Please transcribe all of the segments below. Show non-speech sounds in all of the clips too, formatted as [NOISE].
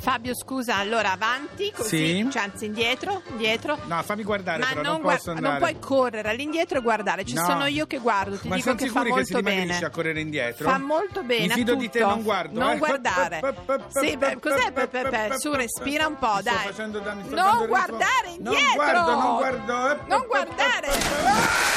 Fabio, scusa, allora avanti, così, Sì. cioè, anzi indietro, indietro. No, fammi guardare, Ma però non, non, gua- posso non andare. puoi correre all'indietro e guardare, ci No. sono io che guardo, ti Ma dico che fa che molto bene. a correre indietro? Fa molto bene. Mi fido di te, non guardo. Non eh. guardare. Sì, beh, cos'è? Pe- pe- pe- Su, respira un po', Mi sto dai. facendo danni, sto Non guardare Non indietro. guardo, non guardo. eh. Non guardare. [LAUGHS]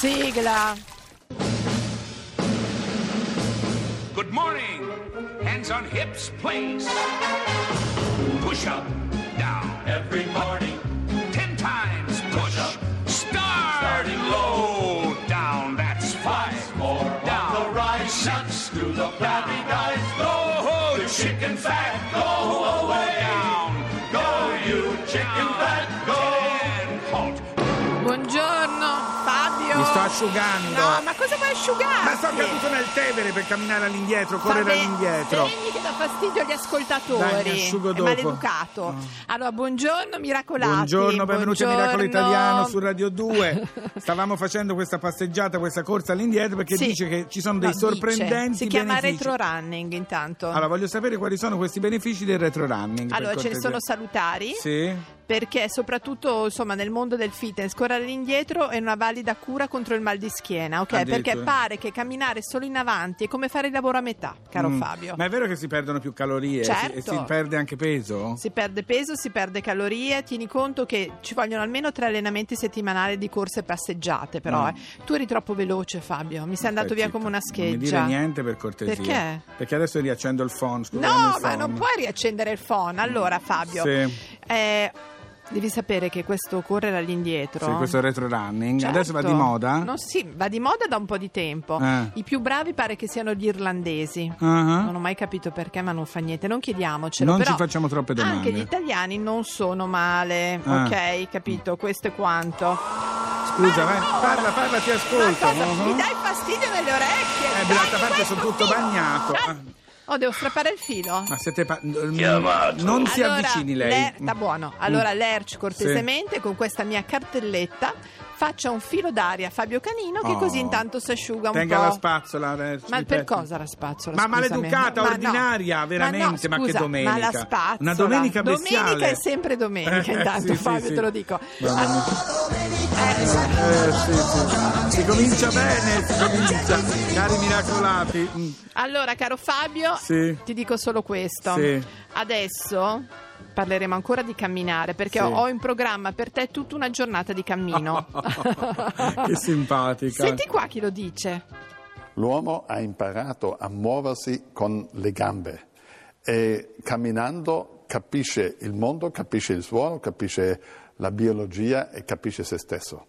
Sigla. Good morning. Hands on hips, please. Push up, down. Every morning. Ten times push. Up. Start. Starting low. Down, that's five. More down. the rise. Six. Do the flabby guys. Go, the chicken fat. Go away. Down. Go, you chicken fat. Go. Ten. Halt. Buongiorno, Fabio. Mi sto asciugando. No, ma cosa vuoi asciugare? Ma sono caduto nel Tevere per camminare all'indietro, correre all'indietro. Segni che dà fastidio agli ascoltatori. Dai, mi asciugo È dopo. maleducato. Allora, buongiorno, miracolati. Buongiorno, benvenuti a Miracolo Buongiorno. Italiano su Radio 2. [LAUGHS] Stavamo facendo questa passeggiata, questa corsa all'indietro perché Sì. dice che ci sono dei No, dice. sorprendenti Si chiama benefici. retro running intanto. Allora, voglio sapere quali sono questi benefici del retro running. Allora, ce ne sono salutari. Sì. Perché soprattutto insomma, nel mondo del fitness correre all'indietro è una valida cura contro il mal di schiena, ok? Addirittura. Perché pare che camminare solo in avanti è come fare il lavoro a metà, caro Mm. Fabio. Ma è vero che si perdono più calorie si- e Certo. si perde anche peso? Si perde peso, si perde calorie, tieni conto che ci vogliono almeno tre allenamenti settimanali di corse e passeggiate, però Mm. eh. tu eri troppo veloce Fabio, mi sei andato Stai via zitto. come una Non mi dire scheggia. niente per cortesia. Perché? Perché adesso riaccendo il phone. No, il ma phone. non puoi riaccendere il phone. Allora Fabio, Sì. eh, devi sapere che questo correre all'indietro... Sì, questo retro running. Certo. Adesso va di moda? No, sì, va di moda da un po' di tempo. Eh. I più bravi pare che siano gli irlandesi. Ah. Non ho mai capito perché, ma non fa niente. Non chiediamocelo. Non ci facciamo troppe domande. Anche gli italiani non sono male. Ah. Ok, capito? Questo è quanto. Scusa, vai, parla, parla, ti Ma ascolto. cosa? Mhm. Mi dai fastidio nelle orecchie? Eh, Dai, d'altra parte sono tutto bagnato. Dai. Ah. Oh, devo strappare il filo. Ma se te pa- Chiamato. non si Allora, avvicini lei. Ler- sta buono. Allora, Mm. Lerch, cortesemente, con questa mia cartelletta, faccia un filo d'aria a Fabio Canino, che Oh. così intanto si asciuga un Tenga po'. la spazzola. Lerch, Ma per prego. cosa la spazzola? Ma scusami? maleducata, Ma no. ordinaria, veramente, ma, ma, no, che scusa, domenica. Ma la spazzola. Una domenica bestiale. Domenica è sempre domenica, Eh, intanto sì, Fabio, sì, sì. te lo dico. Mamma mia. Eh, sì, sì. Si comincia bene, si comincia. Cari miracolati. Mm. Allora, caro Fabio, Sì. ti dico solo questo. Sì. Adesso parleremo ancora di camminare perché Sì. ho, ho in programma per te tutta una giornata di cammino. [LAUGHS] che simpatica. Senti qua chi lo dice. L'uomo ha imparato a muoversi con le gambe e camminando capisce il mondo, capisce il suono, capisce la biologia e capisce se stesso.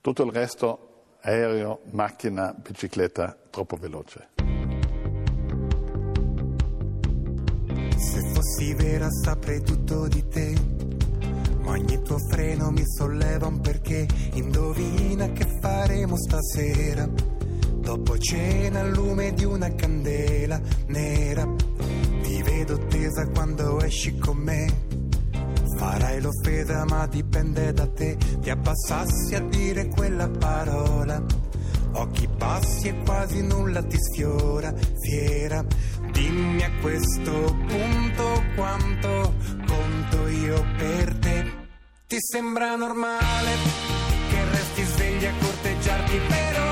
Tutto il resto, aereo, macchina, bicicletta, troppo veloce. Se fossi vera saprei tutto di te, ma ogni tuo freno mi solleva un perché. Indovina che faremo stasera, dopo cena al lume di una candela nera. Ti vedo tesa quando esci con me. Farai l'offesa ma dipende da te, ti abbassassi a dire quella parola. Occhi bassi e quasi nulla ti sfiora, fiera. Dimmi a questo punto quanto conto io per te. Ti sembra normale che resti svegli a corteggiarti per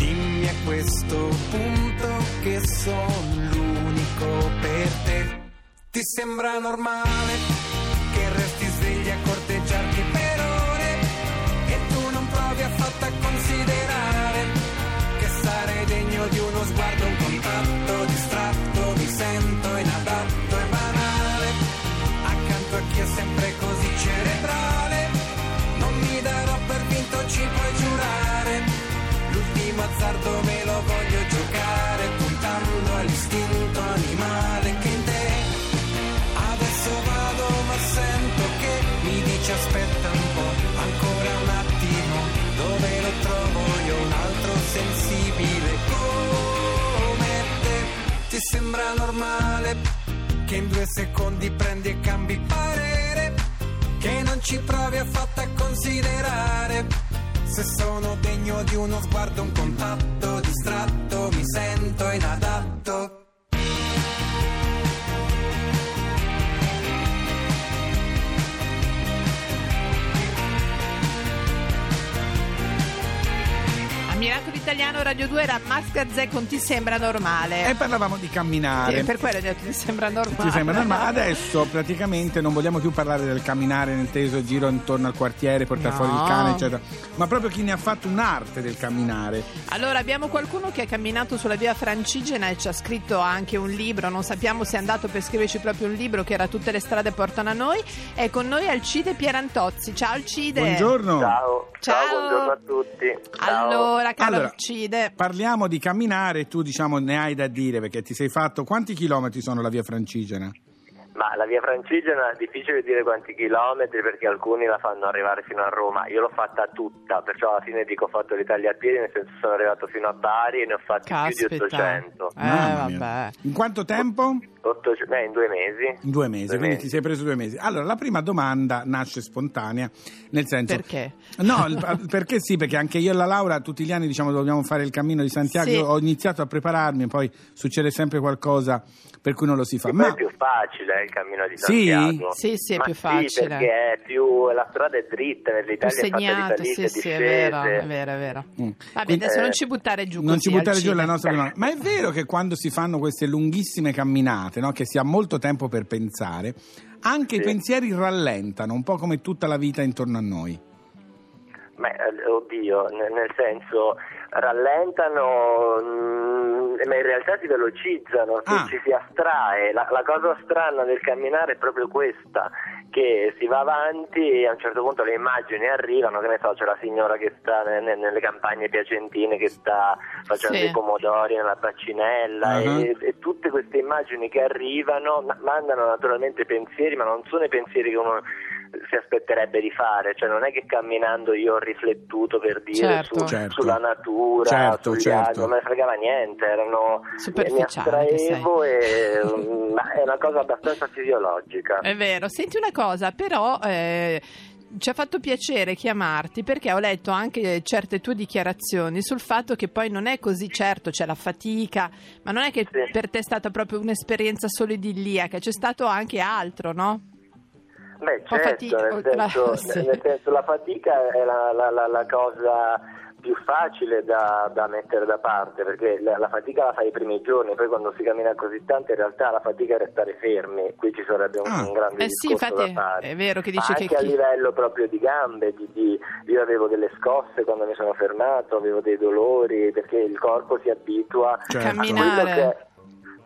Dimmi a questo punto che sono l'unico per te. Ti sembra normale che resti svegli a corteggiarti per ore e tu non provi affatto a considerare che sarei degno di uno sguardo, Azzardo me lo voglio giocare, puntando all'istinto animale che in te. Adesso vado, ma sento che mi dice aspetta un po', ancora un attimo, dove lo trovo io un altro sensibile come te. Ti sembra normale che in due secondi prendi e cambi parere, che non ci provi affatto a considerare se sono degno di uno sguardo, un contatto distratto, mi sento inadatto. Italiano Radio 2 era Max Gazzè con Ti sembra normale. E parlavamo di camminare. Sì, per quello ho detto ti sembra normale. Ti sembra normale? Adesso praticamente non vogliamo più parlare del camminare nel teso giro intorno al quartiere, portare No. fuori il cane, eccetera, ma proprio chi ne ha fatto un'arte del camminare. Allora, abbiamo qualcuno che ha camminato sulla via Francigena e ci ha scritto anche un libro. Non sappiamo se è andato per scriverci proprio un libro che era Tutte le strade portano a noi. È con noi Alcide Pierantozzi. Ciao Alcide. Buongiorno. Ciao. Ciao. buongiorno a tutti. Ciao. Allora, caro Allora, Alcide. Parliamo di camminare, tu diciamo ne hai da dire perché ti sei fatto quanti chilometri sono la via Francigena? Ma la via Francigena è difficile dire quanti chilometri perché alcuni la fanno arrivare fino a Roma. Io l'ho fatta tutta, perciò alla fine dico ho fatto l'Italia a piedi, nel senso sono arrivato fino a Bari e ne ho fatti più di Caspita. 800. Eh. In quanto tempo? 800 eh, in due mesi. In due mesi, Due quindi mesi. ti sei preso due mesi. Allora, la prima domanda nasce spontanea, nel senso... Perché? No, perché sì, perché anche io e la Laura tutti gli anni diciamo dobbiamo fare il cammino di Santiago, Sì. Io ho iniziato a prepararmi, poi succede sempre qualcosa per cui non lo si fa. Ma è più facile eh, il cammino di Sì? Santiago. Sì, sì, è Ma più facile. Sì, perché è più, la strada è dritta, nell'Italia è fatta di segnato, salite sì, sì, è vero, è vero, è vero. Mm. Vabbè, Quindi- adesso Eh, non ci buttare giù non così, ci buttare giù la nostra domanda. Ma è vero che quando si fanno queste lunghissime camminate, no, che si ha molto tempo per pensare, anche i Sì. pensieri rallentano, un po' come tutta la vita intorno a noi. Ma eh, oddio, nel, senso rallentano, mm, ma in realtà si velocizzano, Ah. ci si astrae. La, la cosa strana del camminare è proprio questa, che si va avanti e a un certo punto le immagini arrivano, che ne so, c'è la signora che sta ne- ne- nelle campagne piacentine che sta facendo Sì. i pomodori nella baccinella Ah. e, e tutte queste immagini che arrivano ma- mandano naturalmente pensieri, ma non sono i pensieri che uno si aspetterebbe di fare, cioè non è che camminando io ho riflettuto per dire Certo. su- Certo. sulla natura, Certo, sugli certo. altri, non me ne fregava niente, erano mi che sei. astraevo e mm, ma è una cosa abbastanza fisiologica. È vero, senti una cosa, però eh, ci ha fatto piacere chiamarti perché ho letto anche certe tue dichiarazioni sul fatto che poi non è così certo, c'è la fatica, ma non è che Sì. per te è stata proprio un'esperienza solo idilliaca, c'è stato anche altro, no? Beh, certo, fatica- nel, [LAUGHS] senso, [LAUGHS] sì. nel senso la fatica è la, la- la- la cosa più facile da, da mettere da parte perché la, la fatica la fai i primi giorni, poi quando si cammina così tanto in realtà la fatica è restare fermi, qui ci sarebbe un, Ah. un grande Eh sì, discorso infatti da fare. è vero che Ma dice che anche a chi- livello proprio di gambe, di- di- io avevo delle scosse quando mi sono fermato, avevo dei dolori perché il corpo si abitua Certo. a quello Camminare.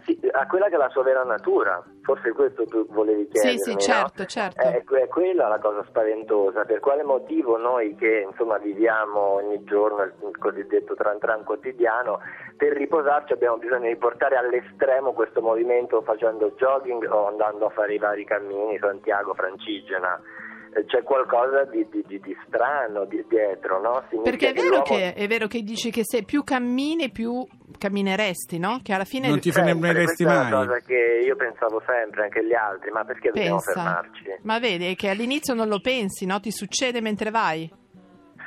Sì, a quella che è la sua vera natura. Forse questo tu volevi Sì, chiedermi, sì, no? certo, certo. È, è quella la cosa spaventosa. Per quale motivo noi che insomma viviamo ogni giorno il cosiddetto tran tran quotidiano, per riposarci abbiamo bisogno di portare all'estremo questo movimento facendo jogging o andando a fare i vari cammini, Santiago, Francigena. C'è qualcosa di, di- di- di strano di- dietro, no? Significa Perché è vero, l'uomo- che, è vero che dici che se più cammini più cammineresti, no? Che alla fine Non ti fermeresti questa è una mai. cosa che io pensavo sempre, anche gli altri, ma perché dobbiamo pensa. fermarci? Ma vedi che all'inizio non lo pensi, no? Ti succede mentre vai.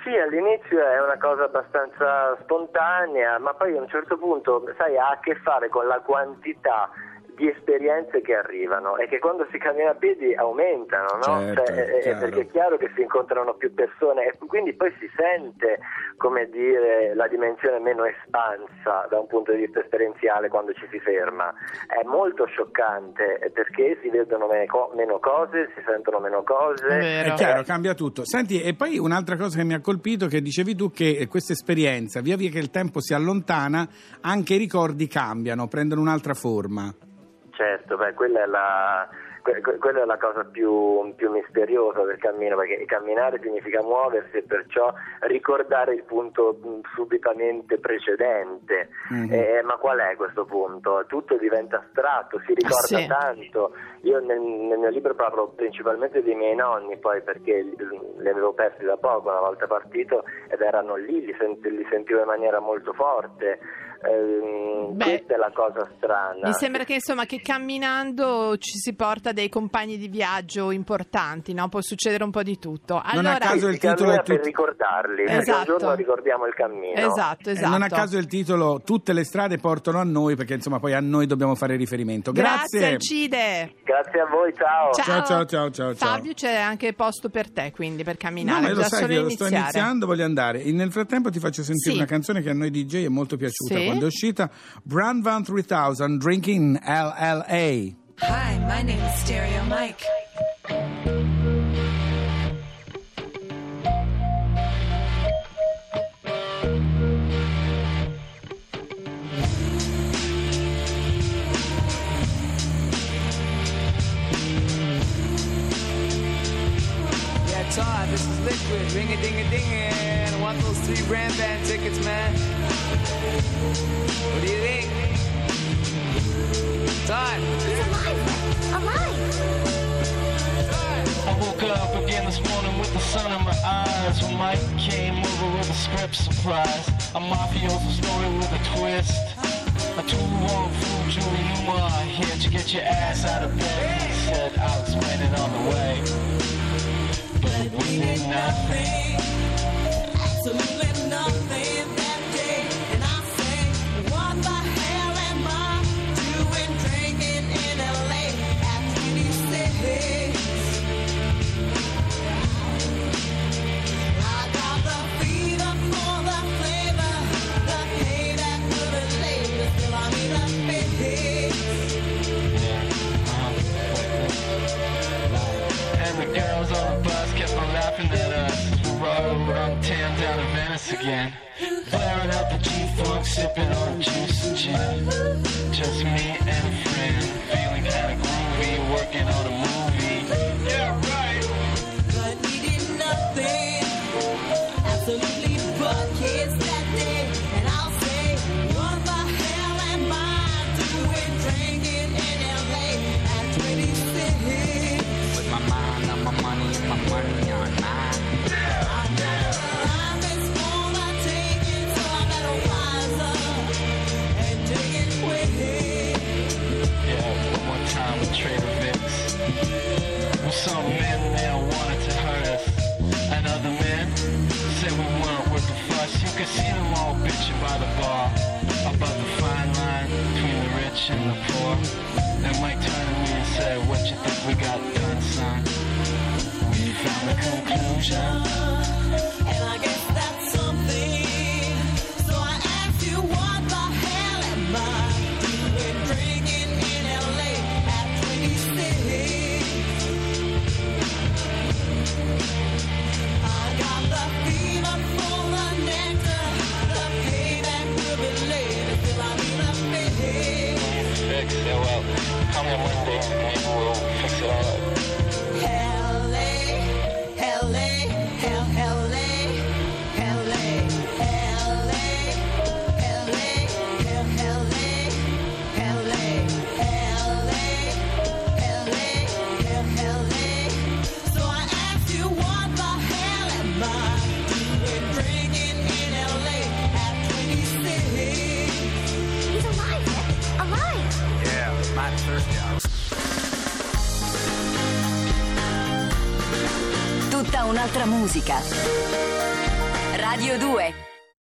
Sì, all'inizio è una cosa abbastanza spontanea, ma poi a un certo punto, sai, ha a che fare con la quantità di esperienze che arrivano e che quando si cammina a piedi aumentano, no? Certo, Cioè, eh, eh, chiaro. perché è chiaro che si incontrano più persone e quindi poi si sente, come dire, la dimensione meno espansa da un punto di vista esperienziale quando ci si ferma. È molto scioccante eh, perché si vedono meno co- meno cose, si sentono meno cose. È vero. È chiaro, cambia tutto. Senti, e poi un'altra cosa che mi ha colpito, che dicevi tu, che eh, questa esperienza, via via che il tempo si allontana, anche i ricordi cambiano, prendono un'altra forma. Certo, beh, quella è la, que- que- quella è la cosa più, più misteriosa del cammino, perché camminare significa muoversi e perciò ricordare il punto mh, subitamente precedente. Mhm. Eh, ma qual è questo punto? Tutto diventa astratto, si ricorda sì. tanto. Io nel, nel mio libro parlo principalmente dei miei nonni, poi perché li, li avevo persi da poco una volta partito ed erano lì, li, sent- li sentivo in maniera molto forte. Ehm, Beh, questa è la cosa strana. Mi sembra che insomma che camminando ci si porta dei compagni di viaggio importanti, no? Può succedere un po' di tutto. Non a Allora, caso il titolo è per tut- ricordarli, perché un Esatto. giorno ricordiamo il cammino. Esatto, Eh, esatto. non a caso il titolo Tutte le strade portano a noi, perché insomma poi a noi dobbiamo fare riferimento. Grazie, Grazie. Alcide. Grazie a voi, ciao. Ciao, ciao, ciao, ciao, ciao. Fabio, c'è anche posto per te, quindi per No, camminare. ma io lo sai che io sto iniziando, voglio andare. E nel frattempo ti faccio sentire Sì. una canzone che a noi DJ è molto piaciuta Sì. Quando è uscita. Brand Van 3000, Drinking LLA. Hi, my name is Stereo Mike. Yeah, Todd, this is Liquid. Ring a ding a ding and I want those three brand band tickets, man. What do you think? Todd. I woke up again this morning with the sun in my eyes. When Mike came over with a script surprise. A mafioso story with a twist. A two-wrong fool, Julie Newmar Here to get your ass out of bed. He said, I'll explain it on the way. But we knew nothing. Absolutely nothing some men there wanted to hurt us. And other men said we weren't worth the fuss. You could see them all bitching by the bar about the fine line between the rich and the poor. Then Mike turned to me and said, What you think we got done, son? We found the conclusion. And I guess Tutta